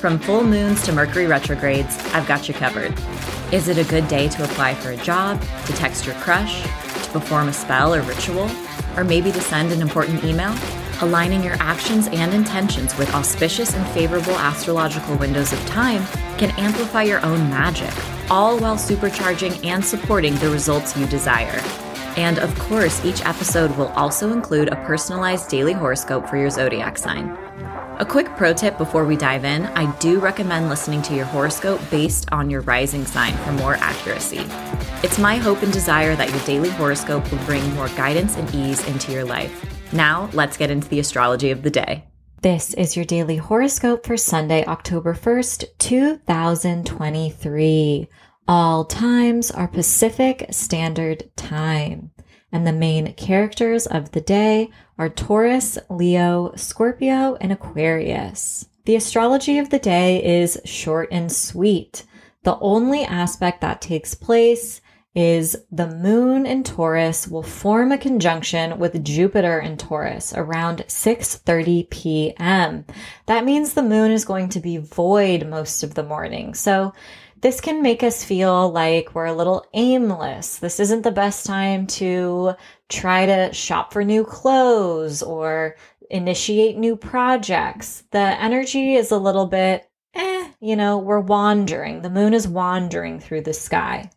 From full moons to Mercury retrogrades, I've got you covered. Is it a good day to apply for a job, to text your crush, to perform a spell or ritual, or maybe to send an important email? Aligning your actions and intentions with auspicious and favorable astrological windows of time can amplify your own magic, all while supercharging and supporting the results you desire. And of course, each episode will also include a personalized daily horoscope for your zodiac sign. A quick pro tip before we dive in I do recommend listening to your horoscope based on your rising sign for more accuracy. It's my hope and desire that your daily horoscope will bring more guidance and ease into your life. Now, let's get into the astrology of the day. This is your daily horoscope for Sunday, October 1st, 2023. All times are Pacific Standard Time. And the main characters of the day are Taurus, Leo, Scorpio, and Aquarius. The astrology of the day is short and sweet. The only aspect that takes place is the moon in Taurus will form a conjunction with Jupiter in Taurus around 6:30 p.m. That means the moon is going to be void most of the morning. So this can make us feel like we're a little aimless. This isn't the best time to try to shop for new clothes or initiate new projects. The energy is a little bit, eh, you know, we're wandering. The moon is wandering through the sky.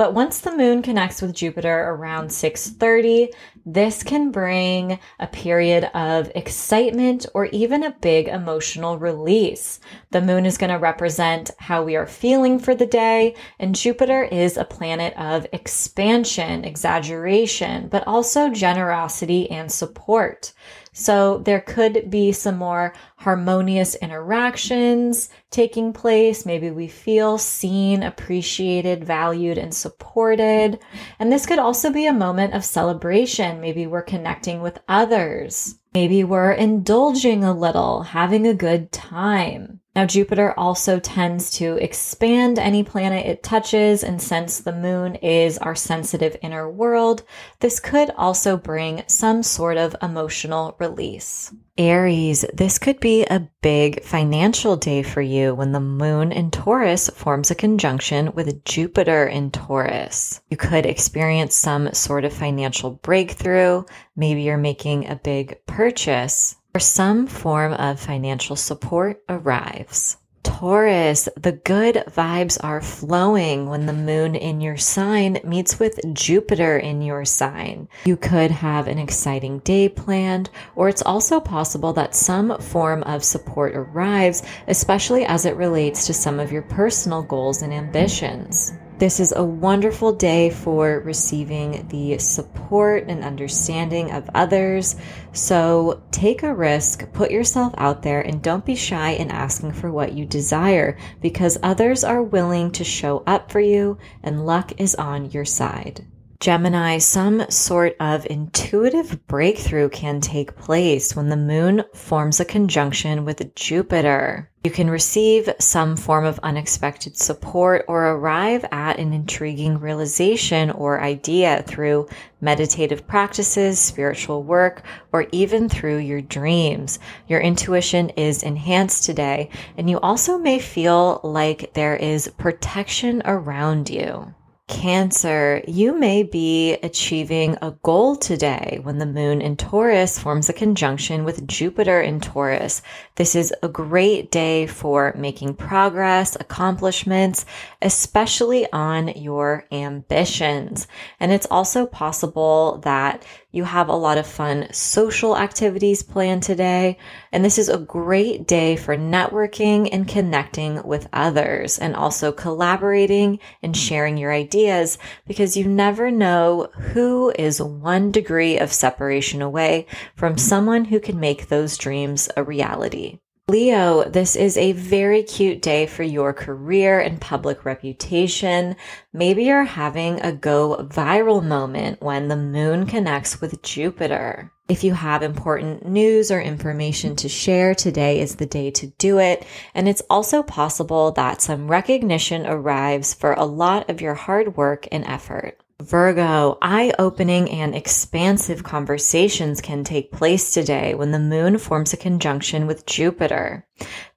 But once the moon connects with Jupiter around 6:30, this can bring a period of excitement or even a big emotional release. The moon is going to represent how we are feeling for the day, and Jupiter is a planet of expansion, exaggeration, but also generosity and support. So there could be some more harmonious interactions taking place. Maybe we feel seen, appreciated, valued, and supported. And this could also be a moment of celebration. Maybe we're connecting with others. Maybe we're indulging a little, having a good time. Now, Jupiter also tends to expand any planet it touches, and since the moon is our sensitive inner world, this could also bring some sort of emotional release. Aries, this could be a big financial day for you when the moon in Taurus forms a conjunction with Jupiter in Taurus. You could experience some sort of financial breakthrough. Maybe you're making a big purchase or some form of financial support arrives. Taurus, the good vibes are flowing when the moon in your sign meets with Jupiter in your sign. You could have an exciting day planned, or it's also possible that some form of support arrives, especially as it relates to some of your personal goals and ambitions. This is a wonderful day for receiving the support and understanding of others. So take a risk, put yourself out there, and don't be shy in asking for what you desire because others are willing to show up for you and luck is on your side. Gemini, some sort of intuitive breakthrough can take place when the moon forms a conjunction with Jupiter. You can receive some form of unexpected support or arrive at an intriguing realization or idea through meditative practices, spiritual work, or even through your dreams. Your intuition is enhanced today, and you also may feel like there is protection around you. Cancer, you may be achieving a goal today when the moon in Taurus forms a conjunction with Jupiter in Taurus. This is a great day for making progress, accomplishments, especially on your ambitions. And it's also possible that you have a lot of fun social activities planned today. And this is a great day for networking and connecting with others and also collaborating and sharing your ideas because you never know who is one degree of separation away from someone who can make those dreams a reality. Leo, this is a very cute day for your career and public reputation. Maybe you're having a go viral moment when the moon connects with Jupiter. If you have important news or information to share, today is the day to do it. And it's also possible that some recognition arrives for a lot of your hard work and effort. Virgo, eye opening and expansive conversations can take place today when the moon forms a conjunction with Jupiter.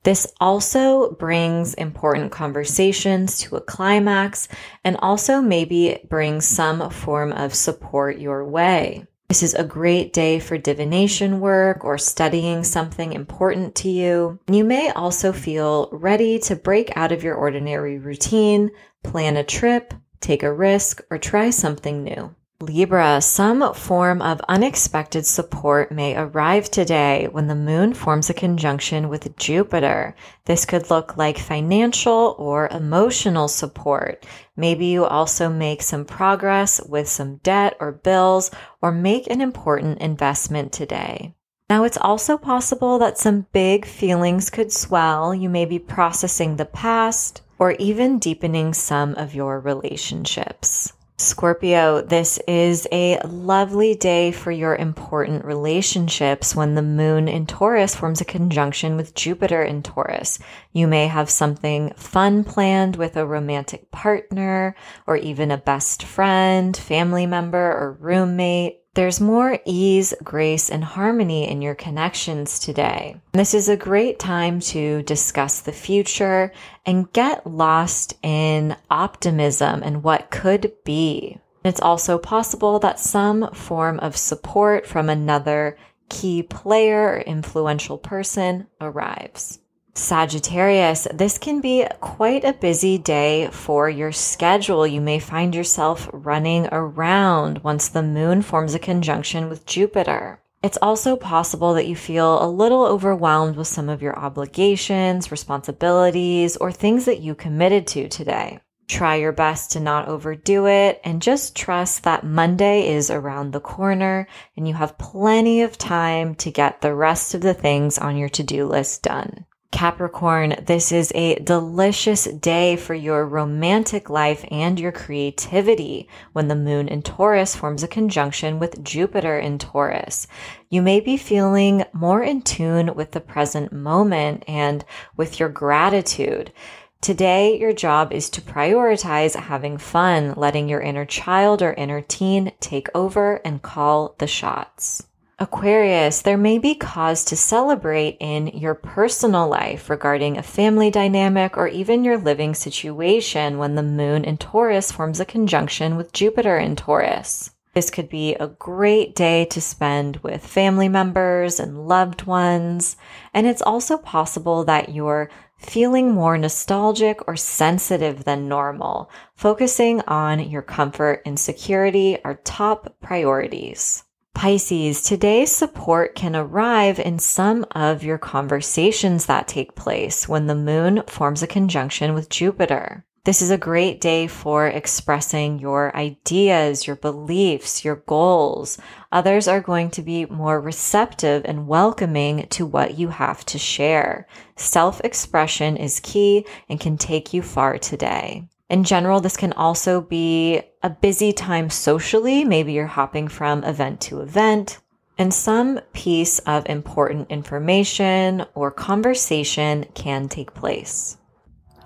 This also brings important conversations to a climax and also maybe brings some form of support your way. This is a great day for divination work or studying something important to you. You may also feel ready to break out of your ordinary routine, plan a trip, take a risk, or try something new. Libra, some form of unexpected support may arrive today when the moon forms a conjunction with Jupiter. This could look like financial or emotional support. Maybe you also make some progress with some debt or bills or make an important investment today. Now, it's also possible that some big feelings could swell. You may be processing the past, or even deepening some of your relationships. Scorpio, this is a lovely day for your important relationships when the moon in Taurus forms a conjunction with Jupiter in Taurus. You may have something fun planned with a romantic partner or even a best friend, family member, or roommate. There's more ease, grace, and harmony in your connections today. This is a great time to discuss the future and get lost in optimism and what could be. It's also possible that some form of support from another key player or influential person arrives. Sagittarius, this can be quite a busy day for your schedule. You may find yourself running around once the moon forms a conjunction with Jupiter. It's also possible that you feel a little overwhelmed with some of your obligations, responsibilities, or things that you committed to today. Try your best to not overdo it and just trust that Monday is around the corner and you have plenty of time to get the rest of the things on your to do list done. Capricorn, this is a delicious day for your romantic life and your creativity when the moon in Taurus forms a conjunction with Jupiter in Taurus. You may be feeling more in tune with the present moment and with your gratitude. Today, your job is to prioritize having fun, letting your inner child or inner teen take over and call the shots. Aquarius, there may be cause to celebrate in your personal life regarding a family dynamic or even your living situation when the moon in Taurus forms a conjunction with Jupiter in Taurus. This could be a great day to spend with family members and loved ones. And it's also possible that you're feeling more nostalgic or sensitive than normal. Focusing on your comfort and security are top priorities. Pisces, today's support can arrive in some of your conversations that take place when the moon forms a conjunction with Jupiter. This is a great day for expressing your ideas, your beliefs, your goals. Others are going to be more receptive and welcoming to what you have to share. Self expression is key and can take you far today. In general, this can also be a busy time socially. Maybe you're hopping from event to event. And some piece of important information or conversation can take place.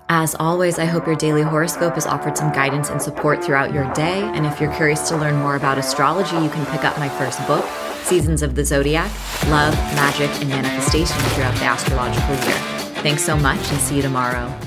As always, I hope your daily horoscope has offered some guidance and support throughout your day. And if you're curious to learn more about astrology, you can pick up my first book, Seasons of the Zodiac Love, Magick, and Manifestation throughout the astrological year. Thanks so much and see you tomorrow.